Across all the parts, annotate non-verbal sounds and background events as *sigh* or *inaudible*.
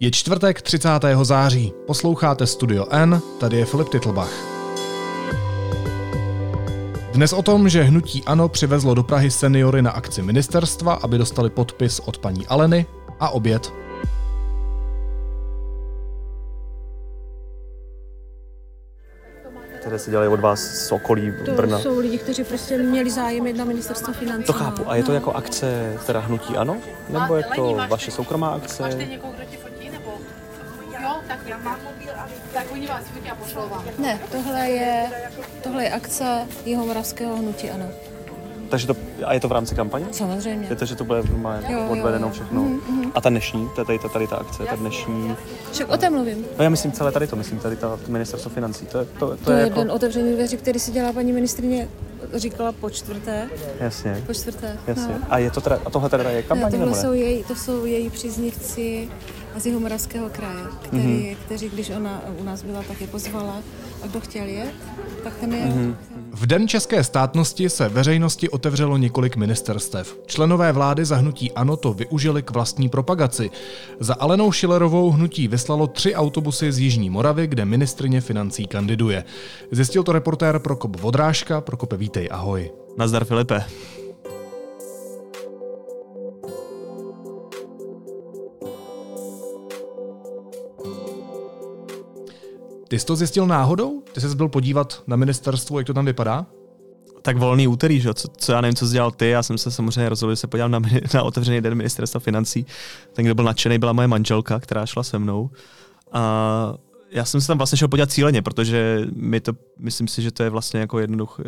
Je čtvrtek 30. září. Posloucháte Studio N, tady je Filip Titlbach. Dnes o tom, že hnutí ANO přivezlo do Prahy seniory na akci ministerstva, aby dostali podpis od paní Aleny a oběd. které se dělají od vás z okolí To Brna. jsou lidi, kteří prostě měli zájem jít na ministerstvo financí. To chápu. A je to No. jako akce teda hnutí ano? Nebo je to vaše soukromá akce? Já mám mobil, ale tak oni vás fotí a pošlou vám. Ne, tohle je, tohle je akce Jihomoravského hnutí, ano. Takže to, a je to v rámci kampaně? Samozřejmě. Je to, že to bude normálně Jo, odvedeno jo. všechno. Mhm, A ta dnešní, to je tady, ta- tady ta akce, ta dnešní, Však o tom mluvím. no já myslím celé tady to, myslím tady ta ministerstvo financí, to je, to, to, To je je jako, den otevření dveří, který si dělá paní ministrině, říkala po čtvrté. jasně, Po čtvrté. jasně. No. A je to teda, a tohle teda je Ne, kampaň nebo tohle ne? jsou její, to jsou její příznivci z Jihomoravského kraje, který, Mhm. mm-hmm. kteří, když ona u nás byla, tak je pozvala. A kdo chtěl jet, tak ten je. Mhm. Mm-hmm. V Den české státnosti se veřejnosti otevřelo několik ministerstev. Členové vlády za hnutí ANO to využili k vlastní propagaci. Za Alenou Šilerovou hnutí vyslalo tři autobusy z Jižní Moravy, kde ministrině financí kandiduje. Zjistil to reportér Prokop Vodrážka. Prokope, vítej, ahoj. Nazdar Filipe. Ty jsi to zjistil náhodou? Ty jsi byl podívat na ministerstvo, jak to tam vypadá? Tak volný úterý, že? Co, co já nevím, co jsi dělal ty, já jsem se samozřejmě rozhodl, že se podívám na, na otevřený den ministerstva financí. Ten, kdo byl nadšený, byla moje manželka, která šla se mnou. A já jsem se tam vlastně šel podívat cíleně, protože mi to, myslím si, že to je vlastně jako jednoduch,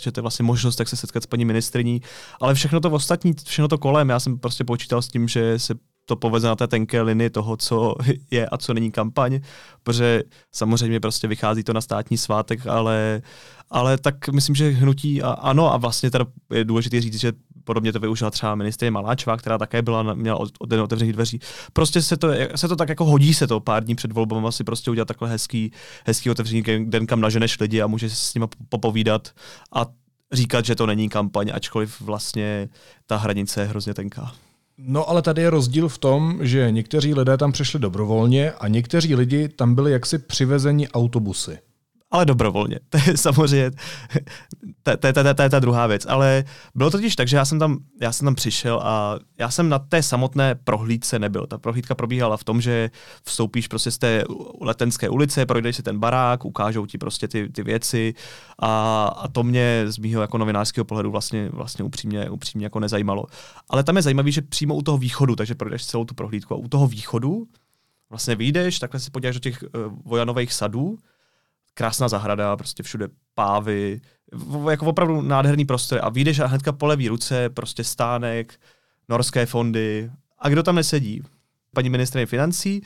že to je vlastně možnost, jak se setkat s paní ministriní, ale všechno to ostatní, všechno to kolem, já jsem prostě počítal s tím, že se to poveze na té tenké linii toho, co je a co není kampaň, protože samozřejmě prostě vychází to na státní svátek, ale, ale tak myslím, že hnutí a, ano a vlastně teda je důležité říct, že podobně to využila třeba ministrině Maláčová, která také byla, měla od, den otevřených dveří. Prostě se to, se to tak jako hodí se to pár dní před volbama si prostě udělat takhle hezký, hezký otevřený den, kam naženeš lidi a můžeš s nimi popovídat a říkat, že to není kampaň, ačkoliv vlastně ta hranice je hrozně tenká. No ale tady je rozdíl v tom, že někteří lidé tam přišli dobrovolně a někteří lidi tam byli jaksi přivezeni autobusy. Ale dobrovolně. *laughs* To je samozřejmě, to, to, to je ta druhá věc. Ale bylo to totiž tak, že já jsem, tam, já jsem tam přišel a já jsem na té samotné prohlídce nebyl. Ta prohlídka probíhala v tom, že vstoupíš prostě z té letenské ulice, projdeš si ten barák, ukážou ti prostě ty, ty věci a, a to mě z mýho jako novinářského pohledu vlastně, vlastně upřímně, upřímně jako nezajímalo. Ale tam je zajímavý, že přímo u toho východu, takže projdeš celou tu prohlídku a u toho východu vlastně vyjdeš, takhle se podíváš do těch uh, vojanových sadů, krásná zahrada, prostě všude pávy, jako opravdu nádherný prostor. A vyjdeš a hnedka po levý ruce prostě stánek, norské fondy. A kdo tam nesedí? Paní ministrině financí.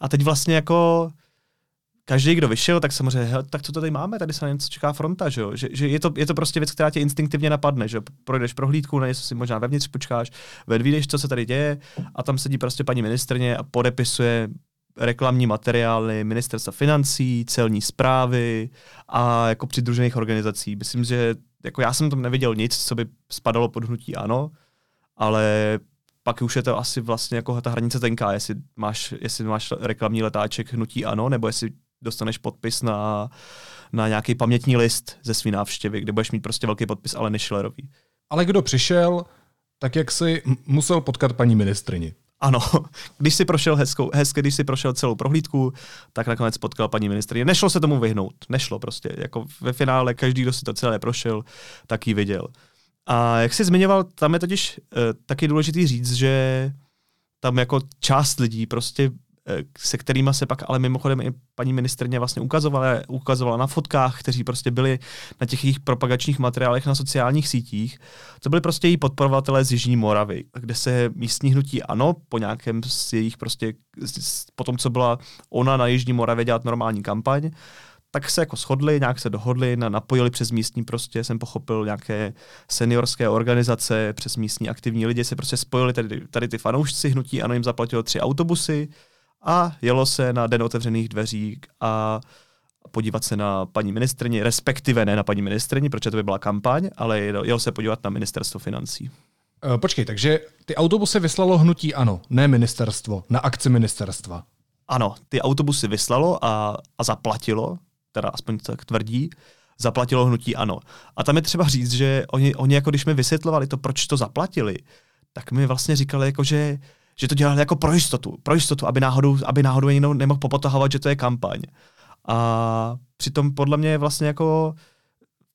A teď vlastně jako každý, kdo vyšel, tak samozřejmě, hele, tak co to tady máme, tady se na něco čeká fronta, že, jo? že, že je, to, je to prostě věc, která tě instinktivně napadne, že projdeš prohlídku, na něco si možná vevnitř počkáš, vedvídeš, co se tady děje a tam sedí prostě paní ministrně a podepisuje reklamní materiály ministerstva financí, celní zprávy a jako přidružených organizací. Myslím, že jako já jsem tam neviděl nic, co by spadalo pod hnutí ano, ale pak už je to asi vlastně jako ta hranice tenká, jestli máš, jestli máš reklamní letáček hnutí ano, nebo jestli dostaneš podpis na, na nějaký pamětní list ze své návštěvy, kde budeš mít prostě velký podpis, ale nešilerový. Ale kdo přišel, tak jak si musel potkat paní ministrini. Ano, *laughs* když si prošel hezkou, hezky, když si prošel celou prohlídku, tak nakonec potkal paní ministrině. Nešlo se tomu vyhnout, nešlo prostě. Jako ve finále každý, kdo si to celé prošel, tak ji viděl. A jak jsi zmiňoval, tam je totiž uh, taky důležitý říct, že tam jako část lidí prostě se kterými se pak ale mimochodem i paní ministrně vlastně ukazovala, ukazovala na fotkách, kteří prostě byli na těch jejich propagačních materiálech na sociálních sítích. To byli prostě její podporovatelé z Jižní Moravy, kde se místní hnutí ano, po nějakém z jejich prostě, po tom, co byla ona na Jižní Moravě dělat normální kampaň, tak se jako shodli, nějak se dohodli, na, napojili přes místní prostě, jsem pochopil, nějaké seniorské organizace, přes místní aktivní lidi se prostě spojili tady, tady ty fanoušci hnutí, ano jim zaplatilo tři autobusy a jelo se na den otevřených dveří a podívat se na paní ministrni, respektive ne na paní ministrni, protože to by byla kampaň, ale jel, se podívat na ministerstvo financí. Uh, počkej, takže ty autobusy vyslalo hnutí ANO, ne ministerstvo, na akci ministerstva. Ano, ty autobusy vyslalo a, a zaplatilo, teda aspoň tak tvrdí, zaplatilo hnutí ANO. A tam je třeba říct, že oni, oni jako když mi vysvětlovali to, proč to zaplatili, tak mi vlastně říkali, jako, že, že to dělali jako pro jistotu, pro jistotu, aby náhodou, aby náhodou někdo nemohl popotahovat, že to je kampaň. A přitom podle mě vlastně jako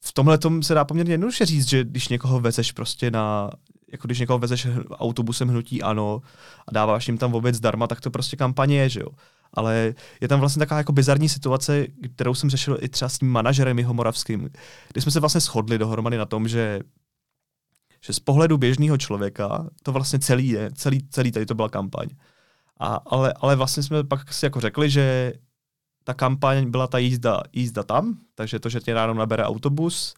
v tomhle tom se dá poměrně jednoduše říct, že když někoho vezeš prostě na, jako když někoho vezeš autobusem hnutí ano a dáváš jim tam oběd zdarma, tak to prostě kampaně je, že jo. Ale je tam vlastně taková jako bizarní situace, kterou jsem řešil i třeba s tím manažerem jeho moravským, kdy jsme se vlastně shodli dohromady na tom, že že z pohledu běžného člověka to vlastně celý je, celý, celý tady to byla kampaň. A, ale, ale vlastně jsme pak si jako řekli, že ta kampaň byla ta jízda, jízda tam, takže to, že tě ráno nabere autobus,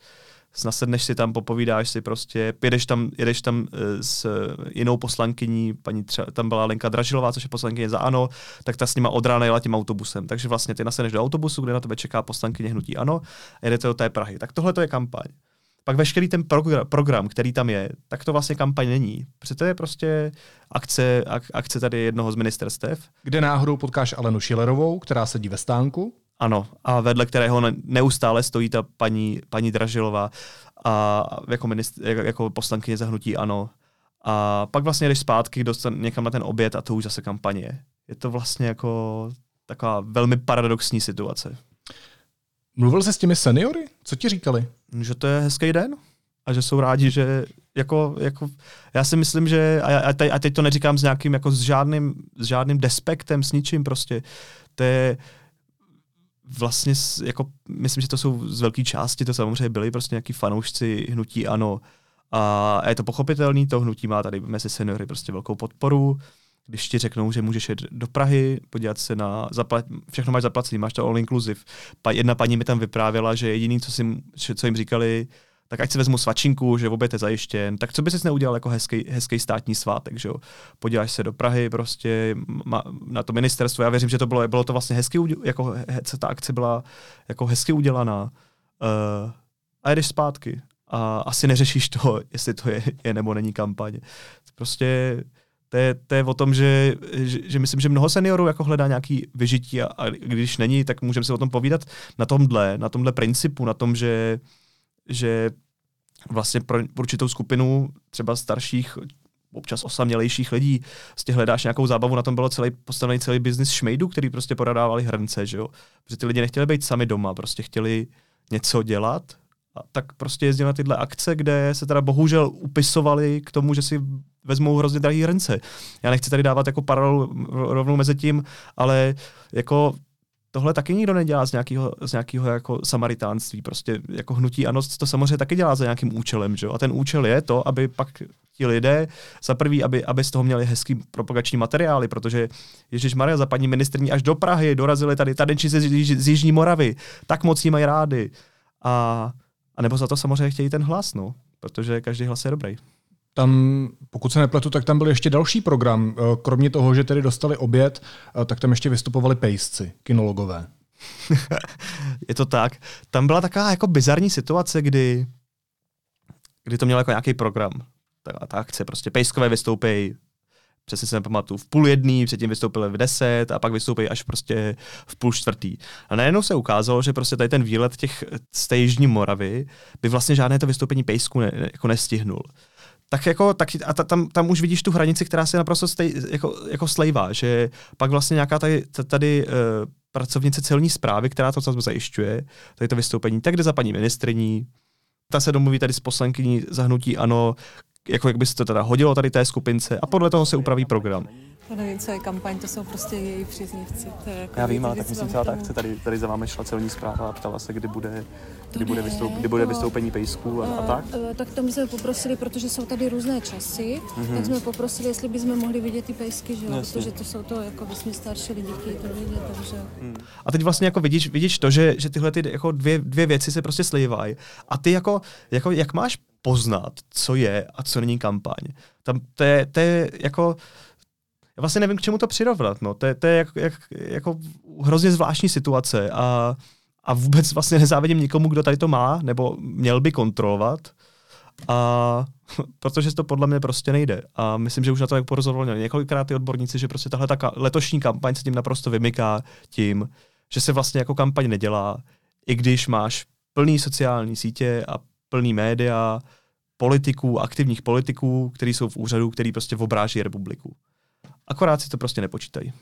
nasedneš si tam, popovídáš si prostě, jedeš tam, jedeš tam e, s jinou poslankyní, paní třeba, tam byla Lenka Dražilová, což je poslankyně za ANO, tak ta s nima od rána jela tím autobusem. Takže vlastně ty nasedneš do autobusu, kde na tebe čeká poslankyně hnutí ANO jedete do té Prahy. Tak tohle to je kampaň. Pak veškerý ten program, program, který tam je, tak to vlastně kampaň není. Protože to je prostě akce, ak, akce tady jednoho z ministerstev. Kde náhodou potkáš Alenu Šilerovou, která sedí ve stánku. Ano, a vedle kterého neustále stojí ta paní, paní Dražilová a jako, ministr, jako, jako poslankyně zahnutí ano. A pak vlastně jdeš zpátky dostan, někam na ten oběd a to už zase kampaně. Je to vlastně jako taková velmi paradoxní situace. Mluvil jsi s těmi seniory? Co ti říkali? Že to je hezký den a že jsou rádi, že jako, jako já si myslím, že a, a, teď, a teď to neříkám s nějakým jako s žádným, s žádným despektem, s ničím prostě. To je, vlastně jako, myslím, že to jsou z velké části, to samozřejmě byli prostě nějaký fanoušci hnutí ano. A je to pochopitelný, to hnutí má tady mezi seniory prostě velkou podporu. Když ti řeknou, že můžeš jít do Prahy, podívat se na, zaplat, všechno máš zaplacený, máš to all inclusive. Pa, jedna paní mi tam vyprávěla, že jediný, co, si, co jim říkali, tak ať si vezmu svačinku, že oběd je zajištěn, tak co by si neudělal jako hezký, hezký státní svátek, že jo? Podíváš se do Prahy prostě ma, na to ministerstvo, já věřím, že to bylo, bylo to vlastně hezky, jako he, ta akce byla jako hezky udělaná uh, a jdeš zpátky a asi neřešíš to, *laughs* jestli to je, je nebo není kampaň. Prostě to je, to je o tom, že, že, že myslím, že mnoho seniorů jako hledá nějaký vyžití a, a když není, tak můžeme si o tom povídat na tomhle, na tomhle principu, na tom, že že vlastně pro určitou skupinu třeba starších, občas osamělejších lidí, těch hledáš nějakou zábavu, na tom bylo celý postavený celý biznis šmejdu, který prostě prodávali hrnce, že jo. Protože ty lidi nechtěli být sami doma, prostě chtěli něco dělat, tak prostě jezdili na tyhle akce, kde se teda bohužel upisovali k tomu, že si vezmou hrozně drahý hrnce. Já nechci tady dávat jako paralelu rovnou mezi tím, ale jako tohle taky nikdo nedělá z nějakého, z nějakého jako samaritánství. Prostě jako hnutí ano, to samozřejmě taky dělá za nějakým účelem. Že? A ten účel je to, aby pak ti lidé, za prvý, aby, aby z toho měli hezký propagační materiály, protože Ježíš Maria za paní ministrní až do Prahy dorazili tady tadenči z, z Jižní Moravy, tak moc jí mají rády. A, a nebo za to samozřejmě chtějí ten hlas, no, protože každý hlas je dobrý. Tam, pokud se nepletu, tak tam byl ještě další program. Eh, kromě toho, že tedy dostali oběd, eh, tak tam ještě vystupovali pejsci, kinologové. *laughs* je to tak. Tam byla taková jako bizarní situace, kdy, kdy to mělo jako nějaký program. Ta, ta akce, prostě pejskové vystoupí, přesně se nepamatuju, v půl jedný, předtím vystoupili v deset a pak vystoupí až prostě v půl čtvrtý. A najednou se ukázalo, že prostě tady ten výlet těch z té Jižní Moravy by vlastně žádné to vystoupení pejsku ne, jako nestihnul tak jako, tak, a ta, tam, tam už vidíš tu hranici, která se naprosto stej, jako, jako slejvá, že pak vlastně nějaká tady, tady uh, pracovnice celní zprávy, která to zajišťuje, tady to vystoupení, tak jde za paní ministriní, ta se domluví tady s poslankyní zahnutí ano, jako jak by se to teda hodilo tady té skupince a podle toho se upraví program. To nevím, co je kampaň, to jsou prostě její příznivci. To je jako Já vím, ale tak myslím celá ta akce, tady, tady za vámi šla celní zpráva a ptala se, kdy bude, kdy bude, vystoup, kdy bude vystoupení pejsků a, a tak? A, tak to my jsme poprosili, protože jsou tady různé časy, mm-hmm. tak jsme poprosili, jestli bychom mohli vidět ty pejsky, že jo? protože to jsou to, jako jsme starší lidi chtějí to vidět, takže... Hmm. A teď vlastně jako vidíš, vidíš to, že, že tyhle ty jako dvě, dvě věci se prostě slívají. A ty jako, jako, jak máš poznat, co je a co není kampaň? Tam to je, to je jako já vlastně nevím, k čemu to přirovnat. No. To, je, to je jak, jak, jako hrozně zvláštní situace a, a vůbec vlastně nezávidím nikomu, kdo tady to má, nebo měl by kontrolovat. A *laughs* protože to podle mě prostě nejde. A myslím, že už na to jak porozhodovali několikrát ty odborníci, že prostě tahle ta letošní kampaň se tím naprosto vymyká tím, že se vlastně jako kampaň nedělá, i když máš plný sociální sítě a plný média, politiků, aktivních politiků, kteří jsou v úřadu, který prostě obráží republiku. Akorát si to prostě nepočítají.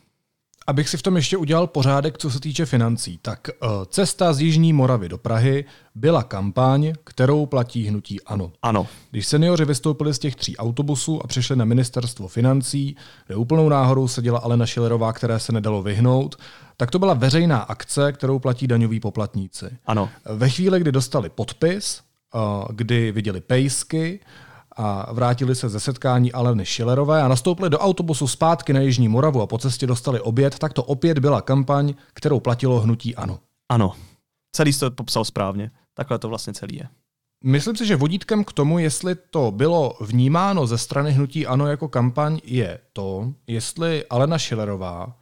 Abych si v tom ještě udělal pořádek, co se týče financí, tak uh, cesta z Jižní Moravy do Prahy byla kampaň, kterou platí hnutí ANO. Ano. Když seniori vystoupili z těch tří autobusů a přišli na ministerstvo financí, kde úplnou náhodou seděla Alena Šilerová, které se nedalo vyhnout, tak to byla veřejná akce, kterou platí daňoví poplatníci. Ano. Ve chvíli, kdy dostali podpis, uh, kdy viděli pejsky, a vrátili se ze setkání Aleny Šilerové a nastoupili do autobusu zpátky na Jižní Moravu a po cestě dostali oběd, tak to opět byla kampaň, kterou platilo hnutí ANO. Ano. Celý jste to popsal správně. Takhle to vlastně celý je. Myslím si, že vodítkem k tomu, jestli to bylo vnímáno ze strany hnutí ANO jako kampaň, je to, jestli Alena Šilerová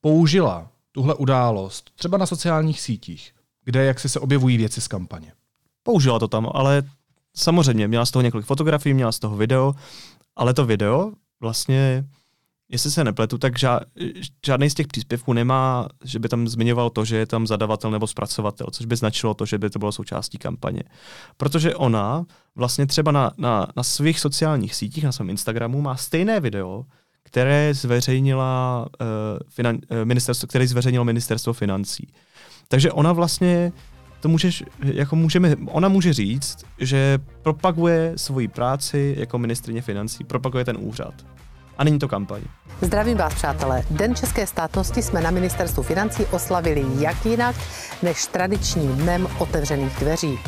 použila tuhle událost třeba na sociálních sítích, kde jak si se objevují věci z kampaně. Použila to tam, ale samozřejmě měla z toho několik fotografií, měla z toho video, ale to video vlastně, jestli se nepletu, tak žádný z těch příspěvků nemá, že by tam zmiňoval to, že je tam zadavatel nebo zpracovatel, což by značilo to, že by to bylo součástí kampaně. Protože ona vlastně třeba na, na, na svých sociálních sítích, na svém Instagramu má stejné video, které zveřejnila uh, finan, uh, ministerstvo, které zveřejnilo ministerstvo financí. Takže ona vlastně to můžeš, jako můžeme, ona může říct, že propaguje svoji práci jako ministrině financí, propaguje ten úřad. A není to kampaň. Zdravím vás, přátelé. Den české státnosti jsme na ministerstvu financí oslavili jak jinak než tradičním dnem otevřených dveří.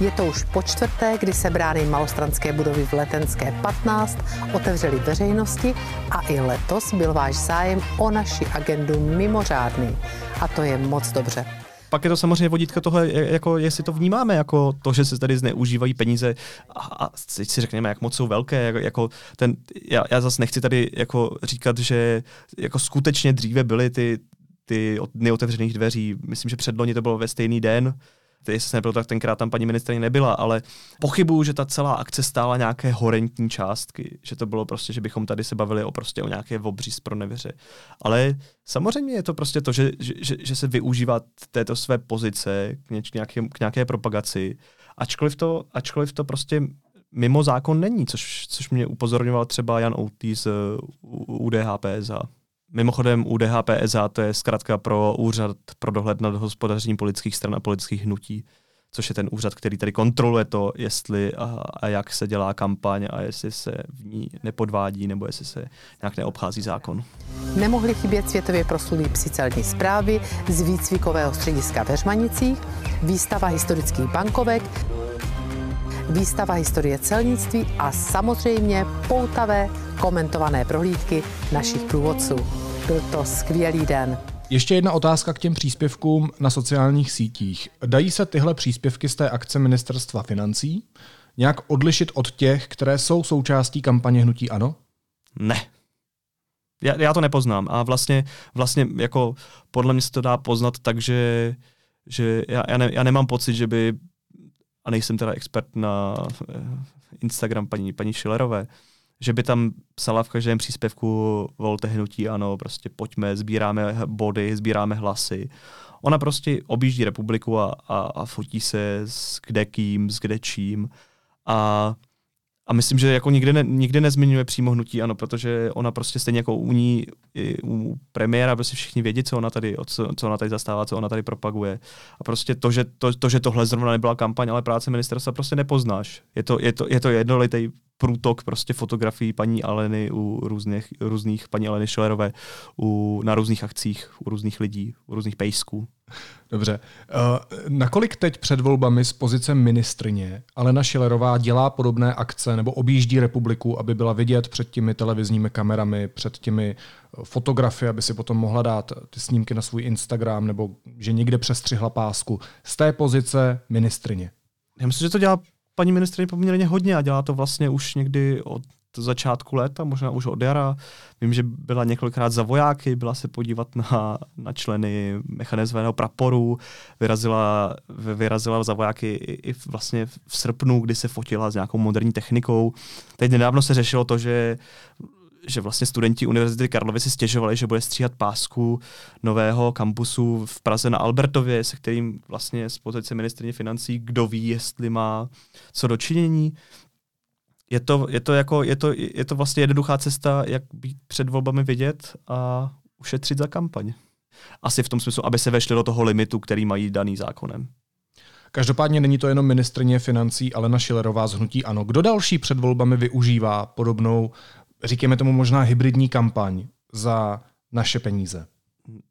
Je to už po čtvrté, kdy se brány malostranské budovy v Letenské 15 otevřely veřejnosti a i letos byl váš zájem o naši agendu mimořádný. A to je moc dobře pak je to samozřejmě vodítka toho, jako jestli to vnímáme jako to, že se tady zneužívají peníze a, a teď si řekněme, jak moc jsou velké, jako, jako ten, já, já zase nechci tady jako říkat, že jako skutečně dříve byly ty, ty dny otevřených dveří, myslím, že předloni to bylo ve stejný den, jestli se nebylo, tak tenkrát tam paní ministrině nebyla, ale pochybuju, že ta celá akce stála nějaké horentní částky, že to bylo prostě, že bychom tady se bavili o prostě o nějaké obříz pro nevěře. Ale samozřejmě je to prostě to, že, že, že se využívá této své pozice k, něč, nějaké, k nějaké propagaci, ačkoliv to, ačkoliv to prostě mimo zákon není, což, což mě upozorňoval třeba Jan Outy z UDHPSA. Mimochodem UDHPSA to je zkrátka pro úřad pro dohled nad hospodařením politických stran a politických hnutí, což je ten úřad, který tady kontroluje to, jestli a, a jak se dělá kampaň a jestli se v ní nepodvádí nebo jestli se nějak neobchází zákon. Nemohly chybět světově proslulý psi celní zprávy z výcvikového střediska ve Řmanicích, výstava historických bankovek, výstava historie celnictví a samozřejmě poutavé komentované prohlídky našich průvodců. Byl to skvělý den. Ještě jedna otázka k těm příspěvkům na sociálních sítích. Dají se tyhle příspěvky z té akce ministerstva financí nějak odlišit od těch, které jsou součástí kampaně Hnutí Ano? Ne. Já, já to nepoznám a vlastně, vlastně jako podle mě se to dá poznat tak, že, že já, já, ne, já nemám pocit, že by, a nejsem teda expert na eh, Instagram paní, paní Šilerové, že by tam psala v každém příspěvku volte hnutí, ano, prostě pojďme, sbíráme body, sbíráme hlasy. Ona prostě objíždí republiku a, a, a fotí se s kde kým, s kde čím. A a myslím, že jako nikdy, ne, nikdy nezmiňuje přímo hnutí, ano, protože ona prostě stejně jako u ní, u premiéra, prostě všichni vědí, co ona tady, co, co ona tady zastává, co ona tady propaguje. A prostě to, že, to, to, že tohle zrovna nebyla kampaň, ale práce ministerstva prostě nepoznáš. Je to, je to, je to jednolitý průtok prostě fotografií paní Aleny u různých, různých paní Aleny Šolerové u, na různých akcích, u různých lidí, u různých pejsků. Dobře. Uh, nakolik teď před volbami z pozice ministrině Alena Šilerová dělá podobné akce nebo objíždí republiku, aby byla vidět před těmi televizními kamerami, před těmi eh, fotografy, aby si potom mohla dát ty snímky na svůj Instagram nebo že někde přestřihla pásku z té pozice ministrině? Já myslím, že to dělá paní ministrině poměrně hodně a dělá to vlastně už někdy od začátku léta, možná už od jara. Vím, že byla několikrát za vojáky, byla se podívat na, na členy mechanizovaného praporu, vyrazila, vyrazila za vojáky i, i vlastně v srpnu, kdy se fotila s nějakou moderní technikou. Teď nedávno se řešilo to, že že vlastně studenti Univerzity Karlovy si stěžovali, že bude stříhat pásku nového kampusu v Praze na Albertově, se kterým vlastně z pozice ministrně financí, kdo ví, jestli má co dočinění. Je to, je to, jako, je to, je to vlastně jednoduchá cesta, jak být před volbami vidět a ušetřit za kampaň. Asi v tom smyslu, aby se vešli do toho limitu, který mají daný zákonem. Každopádně není to jenom ministrně financí Alena Šilerová z Hnutí Ano. Kdo další před volbami využívá podobnou říkáme tomu možná hybridní kampaň za naše peníze?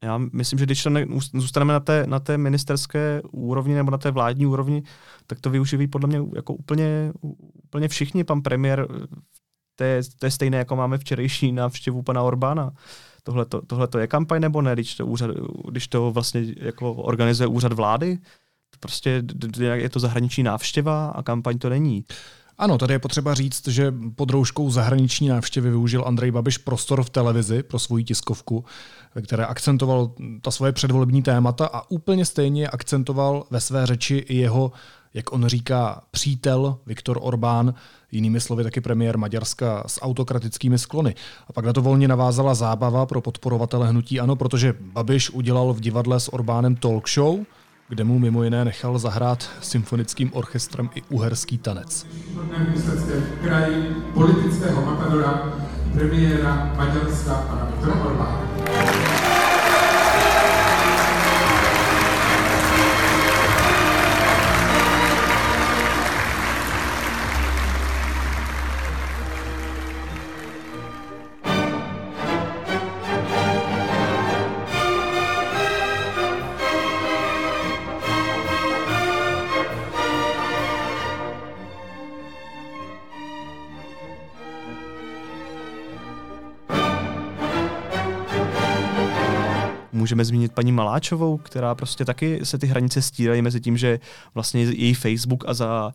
Já myslím, že když ne, zůstaneme na té, na té ministerské úrovni nebo na té vládní úrovni, tak to využívají podle mě jako úplně, úplně všichni. Pan premiér, to je, to je stejné, jako máme včerejší návštěvu pana Orbána. Tohle, to, tohle to je kampaň nebo ne, když to, úřad, když to vlastně jako organizuje úřad vlády? Prostě je to zahraniční návštěva a kampaň to není. Ano, tady je potřeba říct, že pod rouškou zahraniční návštěvy využil Andrej Babiš prostor v televizi pro svoji tiskovku, ve které akcentoval ta svoje předvolební témata a úplně stejně akcentoval ve své řeči i jeho, jak on říká, přítel Viktor Orbán, jinými slovy taky premiér Maďarska s autokratickými sklony. A pak na to volně navázala zábava pro podporovatele hnutí ANO, protože Babiš udělal v divadle s Orbánem talk show – kde mu mimo jiné nechal zahrát symfonickým orchestrem i uherský tanec. Politického matadora premiéra Maďarska Viktora Orbána. Můžeme zmínit paní Maláčovou, která prostě taky se ty hranice stírají mezi tím, že vlastně její Facebook a za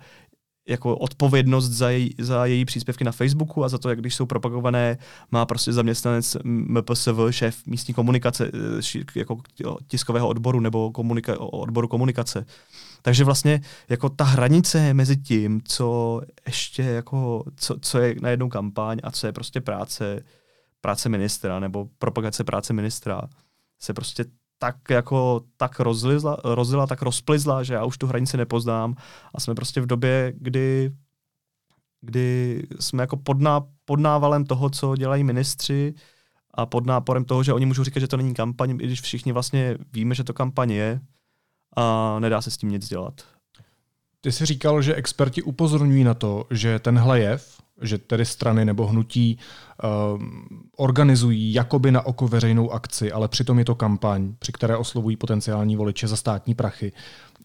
jako odpovědnost za, jej, za její příspěvky na Facebooku a za to, jak když jsou propagované, má prostě zaměstnanec MPSV, šéf místní komunikace, eh, jako tiskového odboru nebo komunika, odboru komunikace. Takže vlastně jako ta hranice mezi tím, co ještě jako, co, co je na jednu kampaň a co je prostě práce, práce ministra nebo propagace práce ministra, se prostě tak jako tak rozlizla, rozlila, tak rozplizla, že já už tu hranici nepoznám a jsme prostě v době, kdy kdy jsme jako pod, ná, pod návalem toho, co dělají ministři a pod náporem toho, že oni můžou říkat, že to není kampaň, i když všichni vlastně víme, že to kampaň je a nedá se s tím nic dělat. Ty jsi říkal, že experti upozorňují na to, že tenhle jev, že tedy strany nebo hnutí uh, organizují jakoby na oko veřejnou akci, ale přitom je to kampaň, při které oslovují potenciální voliče za státní prachy.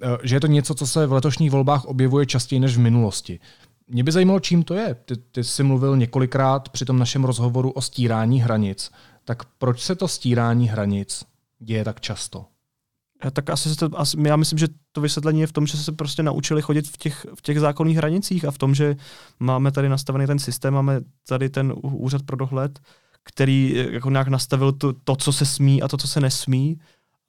Uh, že je to něco, co se v letošních volbách objevuje častěji než v minulosti. Mě by zajímalo, čím to je. Ty, ty jsi mluvil několikrát při tom našem rozhovoru o stírání hranic. Tak proč se to stírání hranic děje tak často? Tak asi se to, asi, já myslím, že to vysvětlení je v tom, že se prostě naučili chodit v těch, v těch zákonných hranicích a v tom, že máme tady nastavený ten systém, máme tady ten úřad pro dohled, který eh, jako nějak nastavil to, to, co se smí a to, co se nesmí.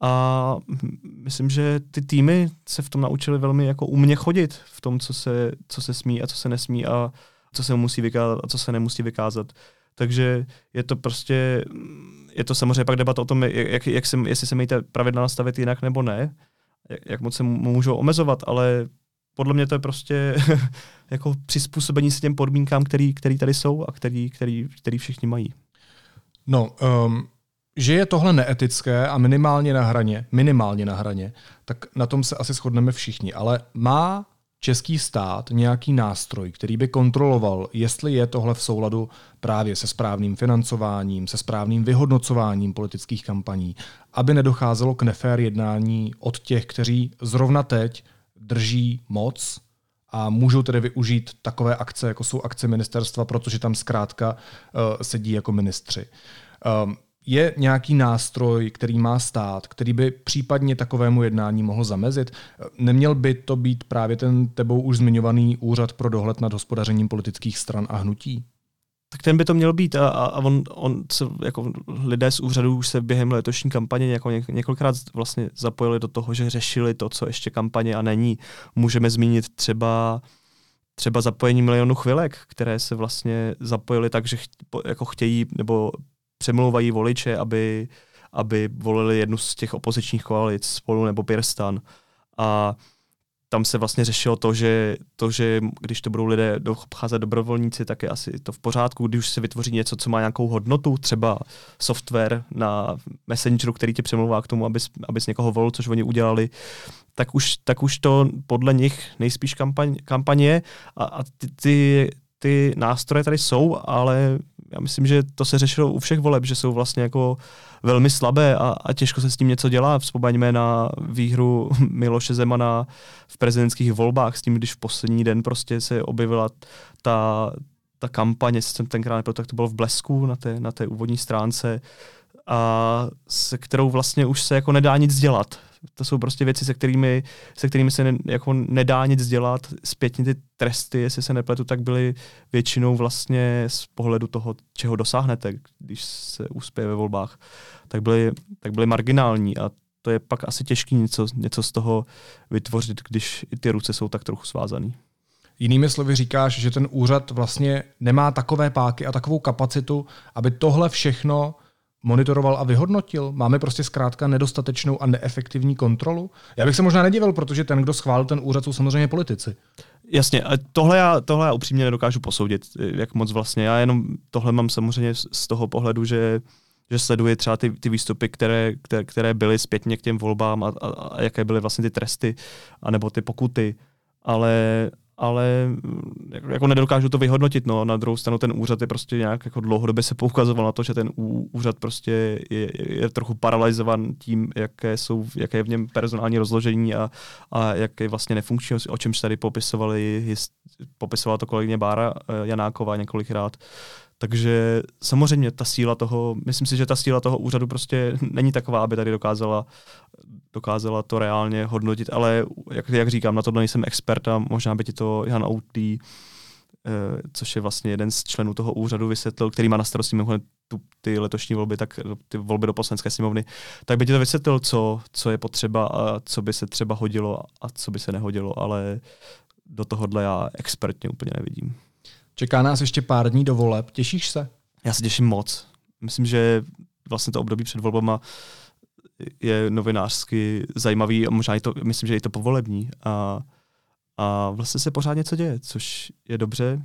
A myslím, že ty týmy se v tom naučili velmi jako umě chodit v tom, co se, co se smí a co se nesmí a co se musí vykázat a co se nemusí vykázat. Takže je to prostě, je to samozřejmě pak debata o tom, jak, jak se, jestli se mají pravidla nastavit jinak nebo ne, jak moc se můžou omezovat, ale podle mě to je prostě *laughs* jako přizpůsobení se těm podmínkám, který, který tady jsou a který, který, který všichni mají. No, um, že je tohle neetické a minimálně na hraně, minimálně na hraně, tak na tom se asi shodneme všichni. Ale má český stát nějaký nástroj, který by kontroloval, jestli je tohle v souladu právě se správným financováním, se správným vyhodnocováním politických kampaní, aby nedocházelo k nefér jednání od těch, kteří zrovna teď drží moc a můžou tedy využít takové akce, jako jsou akce ministerstva, protože tam zkrátka uh, sedí jako ministři. Um, je nějaký nástroj, který má stát, který by případně takovému jednání mohl zamezit? Neměl by to být právě ten tebou už zmiňovaný úřad pro dohled nad hospodařením politických stran a hnutí? tak ten by to měl být a, a on, on se, jako lidé z úřadu už se během letošní kampaně jako několikrát vlastně zapojili do toho, že řešili to, co ještě kampaně a není. Můžeme zmínit třeba třeba zapojení milionu chvilek, které se vlastně zapojily tak, že ch, jako chtějí nebo přemlouvají voliče, aby, aby volili jednu z těch opozičních koalic, spolu nebo Pirstan. A tam se vlastně řešilo to, že, to, že když to budou lidé obcházet dobrovolníci, tak je asi to v pořádku, když už se vytvoří něco, co má nějakou hodnotu, třeba software na Messengeru, který tě přemlouvá k tomu, abys, abys někoho volil, což oni udělali, tak už, tak už to podle nich nejspíš kampaň, kampaně a, a ty, ty, ty nástroje tady jsou, ale já myslím, že to se řešilo u všech voleb, že jsou vlastně jako velmi slabé a, a těžko se s tím něco dělá. Vzpomeňme na výhru *laughs* Miloše Zemana v prezidentských volbách s tím, když v poslední den prostě se objevila ta, ta kampaně, jsem tenkrát nebyl, tak to bylo v Blesku na té, na té úvodní stránce, a se kterou vlastně už se jako nedá nic dělat. To jsou prostě věci, se kterými, se kterými se ne, jako nedá nic dělat. Zpětně ty tresty, jestli se nepletu, tak byly většinou vlastně z pohledu toho, čeho dosáhnete, když se uspěje ve volbách, tak byly, tak byly marginální a to je pak asi těžké něco, něco z toho vytvořit, když i ty ruce jsou tak trochu svázané. Jinými slovy říkáš, že ten úřad vlastně nemá takové páky a takovou kapacitu, aby tohle všechno monitoroval a vyhodnotil? Máme prostě zkrátka nedostatečnou a neefektivní kontrolu? Já bych se možná nedivil, protože ten, kdo schválil ten úřad, jsou samozřejmě politici. Jasně, a tohle já, tohle já upřímně nedokážu posoudit, jak moc vlastně. Já jenom tohle mám samozřejmě z toho pohledu, že že sleduje třeba ty, ty výstupy, které, které, které byly zpětně k těm volbám a, a, a jaké byly vlastně ty tresty, anebo ty pokuty. Ale, ale jako, jako nedokážu to vyhodnotit. No. Na druhou stranu ten úřad je prostě nějak jako dlouhodobě se poukazoval na to, že ten úřad prostě je, je trochu paralizovaný tím, jaké, jsou, jaké je v něm personální rozložení a, a jak je vlastně nefunkční, o čemž tady popisovali, popisovala to kolegyně Bára eh, Janáková několikrát. Takže samozřejmě ta síla toho, myslím si, že ta síla toho úřadu prostě není taková, aby tady dokázala, dokázala to reálně hodnotit, ale jak, jak říkám, na to nejsem expert a možná by ti to Jan Outlý, eh, což je vlastně jeden z členů toho úřadu, vysvětlil, který má na starosti tu, ty letošní volby, tak ty volby do poslanecké sněmovny, tak by ti to vysvětlil, co, co je potřeba a co by se třeba hodilo a co by se nehodilo, ale do tohohle já expertně úplně nevidím. Čeká nás ještě pár dní do voleb. Těšíš se? Já se těším moc. Myslím, že vlastně to období před volbama je novinářsky zajímavý a možná i to, myslím, že i to povolební. A, a vlastně se pořád něco děje, což je dobře.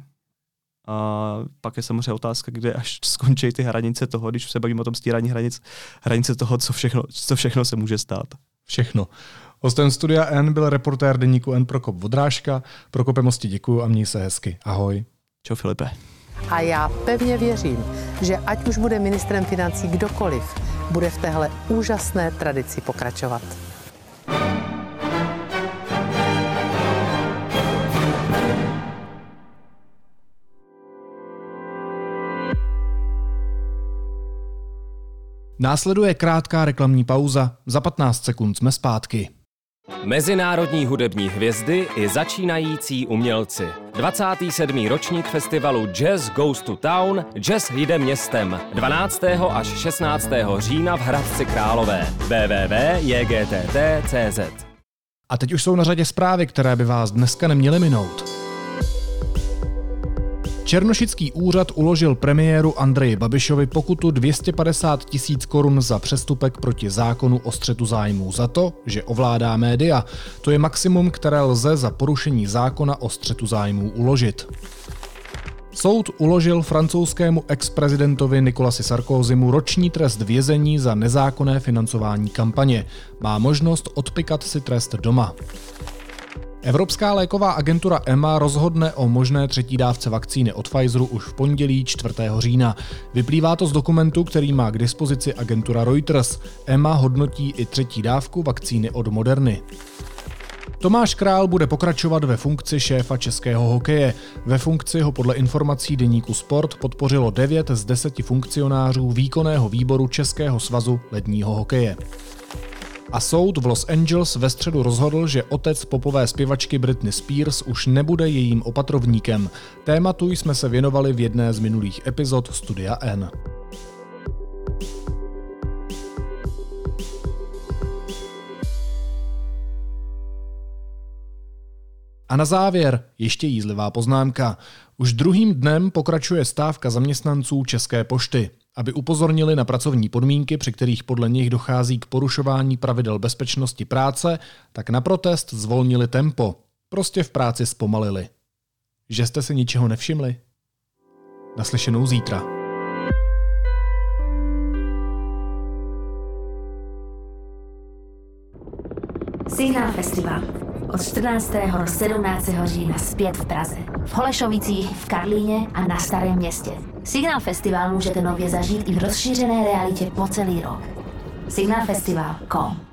A pak je samozřejmě otázka, kde až skončí ty hranice toho, když se bavíme o tom stírání hranic, hranice toho, co všechno, co všechno se může stát. Všechno. Hostem studia N byl reportér deníku N Prokop Vodrážka. Prokope mosti děkuju a měj se hezky. Ahoj. Čau Filipe. A já pevně věřím, že ať už bude ministrem financí kdokoliv, bude v téhle úžasné tradici pokračovat. Následuje krátká reklamní pauza. Za 15 sekund jsme zpátky. Mezinárodní hudební hvězdy i začínající umělci. 27. ročník festivalu Jazz Goes to Town Jazz jde městem 12. až 16. října v Hradci Králové www.jgtt.cz A teď už jsou na řadě zprávy, které by vás dneska neměly minout. Černošický úřad uložil premiéru Andreji Babišovi pokutu 250 tisíc korun za přestupek proti zákonu o střetu zájmů za to, že ovládá média. To je maximum, které lze za porušení zákona o střetu zájmů uložit. Soud uložil francouzskému ex-prezidentovi Nikolasi Sarkozymu roční trest vězení za nezákonné financování kampaně. Má možnost odpikat si trest doma. Evropská léková agentura EMA rozhodne o možné třetí dávce vakcíny od Pfizeru už v pondělí 4. října. Vyplývá to z dokumentu, který má k dispozici agentura Reuters. EMA hodnotí i třetí dávku vakcíny od Moderny. Tomáš Král bude pokračovat ve funkci šéfa českého hokeje. Ve funkci ho podle informací deníku Sport podpořilo 9 z 10 funkcionářů výkonného výboru Českého svazu ledního hokeje. A soud v Los Angeles ve středu rozhodl, že otec popové zpěvačky Britney Spears už nebude jejím opatrovníkem. Tématu jsme se věnovali v jedné z minulých epizod Studia N. A na závěr ještě jízlivá poznámka. Už druhým dnem pokračuje stávka zaměstnanců České pošty. Aby upozornili na pracovní podmínky, při kterých podle nich dochází k porušování pravidel bezpečnosti práce, tak na protest zvolnili tempo. Prostě v práci zpomalili. Že jste si ničeho nevšimli? Naslyšenou zítra. Signál Festival od 14. do 17. října zpět v Praze. V Holešovicích, v Karlíně a na Starém městě. Signál Festival můžete nově zažít i v rozšířené realitě po celý rok. Signálfestival.com